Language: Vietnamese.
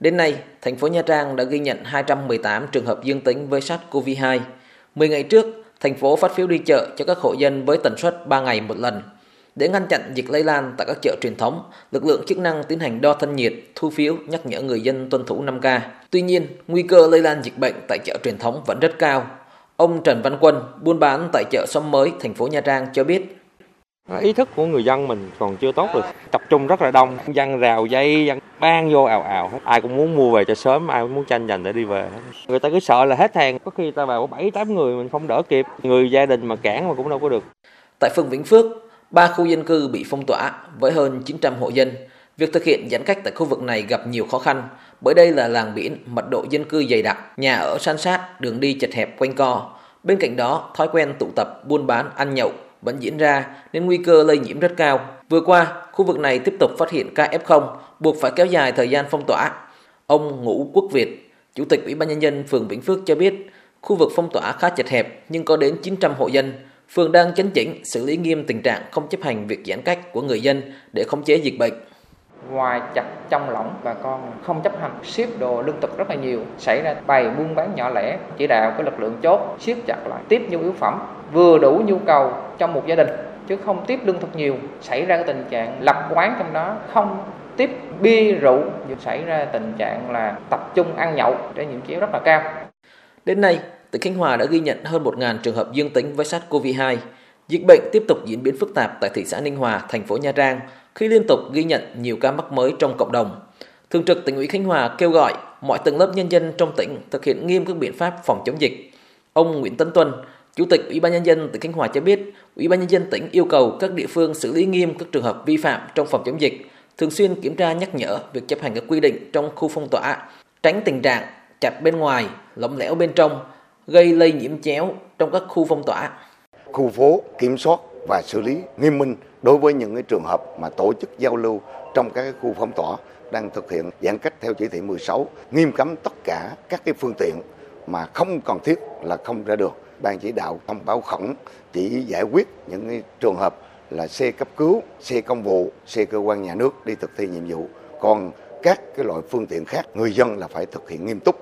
Đến nay, thành phố Nha Trang đã ghi nhận 218 trường hợp dương tính với SARS-CoV-2. 10 ngày trước, thành phố phát phiếu đi chợ cho các hộ dân với tần suất 3 ngày một lần. Để ngăn chặn dịch lây lan tại các chợ truyền thống, lực lượng chức năng tiến hành đo thân nhiệt, thu phiếu, nhắc nhở người dân tuân thủ 5K. Tuy nhiên, nguy cơ lây lan dịch bệnh tại chợ truyền thống vẫn rất cao. Ông Trần Văn Quân, buôn bán tại chợ Xóm Mới, thành phố Nha Trang cho biết, Ý thức của người dân mình còn chưa tốt được. Tập trung rất là đông, dân rào dây, dân ban vô ào ào hết. Ai cũng muốn mua về cho sớm, ai cũng muốn tranh giành để đi về. Người ta cứ sợ là hết hàng, có khi ta vào 7 8 người mình không đỡ kịp. Người gia đình mà cản mà cũng đâu có được. Tại phường Vĩnh Phước, ba khu dân cư bị phong tỏa với hơn 900 hộ dân. Việc thực hiện giãn cách tại khu vực này gặp nhiều khó khăn, bởi đây là làng biển mật độ dân cư dày đặc, nhà ở san sát, đường đi chật hẹp quanh co. Bên cạnh đó, thói quen tụ tập, buôn bán, ăn nhậu vẫn diễn ra nên nguy cơ lây nhiễm rất cao. Vừa qua, khu vực này tiếp tục phát hiện ca F0, buộc phải kéo dài thời gian phong tỏa. Ông Ngũ Quốc Việt, Chủ tịch Ủy ban Nhân dân phường Vĩnh Phước cho biết, khu vực phong tỏa khá chật hẹp nhưng có đến 900 hộ dân. Phường đang chấn chỉnh xử lý nghiêm tình trạng không chấp hành việc giãn cách của người dân để khống chế dịch bệnh ngoài chặt trong lỏng bà con không chấp hành ship đồ lương thực rất là nhiều xảy ra bày buôn bán nhỏ lẻ chỉ đạo cái lực lượng chốt siết chặt lại tiếp nhu yếu phẩm vừa đủ nhu cầu trong một gia đình chứ không tiếp lương thực nhiều. Xảy ra cái tình trạng lập quán trong đó không tiếp bia rượu xảy ra tình trạng là tập trung ăn nhậu để nhiễm chéo rất là cao. Đến nay, tỉnh Khánh Hòa đã ghi nhận hơn 1.000 trường hợp dương tính với SARS-CoV-2. Dịch bệnh tiếp tục diễn biến phức tạp tại thị xã Ninh Hòa, thành phố Nha Trang khi liên tục ghi nhận nhiều ca mắc mới trong cộng đồng. Thường trực tỉnh ủy Khánh Hòa kêu gọi mọi tầng lớp nhân dân trong tỉnh thực hiện nghiêm các biện pháp phòng chống dịch. Ông Nguyễn Tấn Tuân, Chủ tịch Ủy ban nhân dân tỉnh Khánh Hòa cho biết, Ủy ban nhân dân tỉnh yêu cầu các địa phương xử lý nghiêm các trường hợp vi phạm trong phòng chống dịch, thường xuyên kiểm tra nhắc nhở việc chấp hành các quy định trong khu phong tỏa, tránh tình trạng chặt bên ngoài, lỏng lẻo bên trong, gây lây nhiễm chéo trong các khu phong tỏa. khu phố kiểm soát và xử lý nghiêm minh đối với những cái trường hợp mà tổ chức giao lưu trong các cái khu phong tỏa đang thực hiện giãn cách theo chỉ thị 16, nghiêm cấm tất cả các cái phương tiện mà không cần thiết là không ra được. Ban chỉ đạo thông báo khẩn chỉ giải quyết những cái trường hợp là xe cấp cứu, xe công vụ, xe cơ quan nhà nước đi thực thi nhiệm vụ. Còn các cái loại phương tiện khác, người dân là phải thực hiện nghiêm túc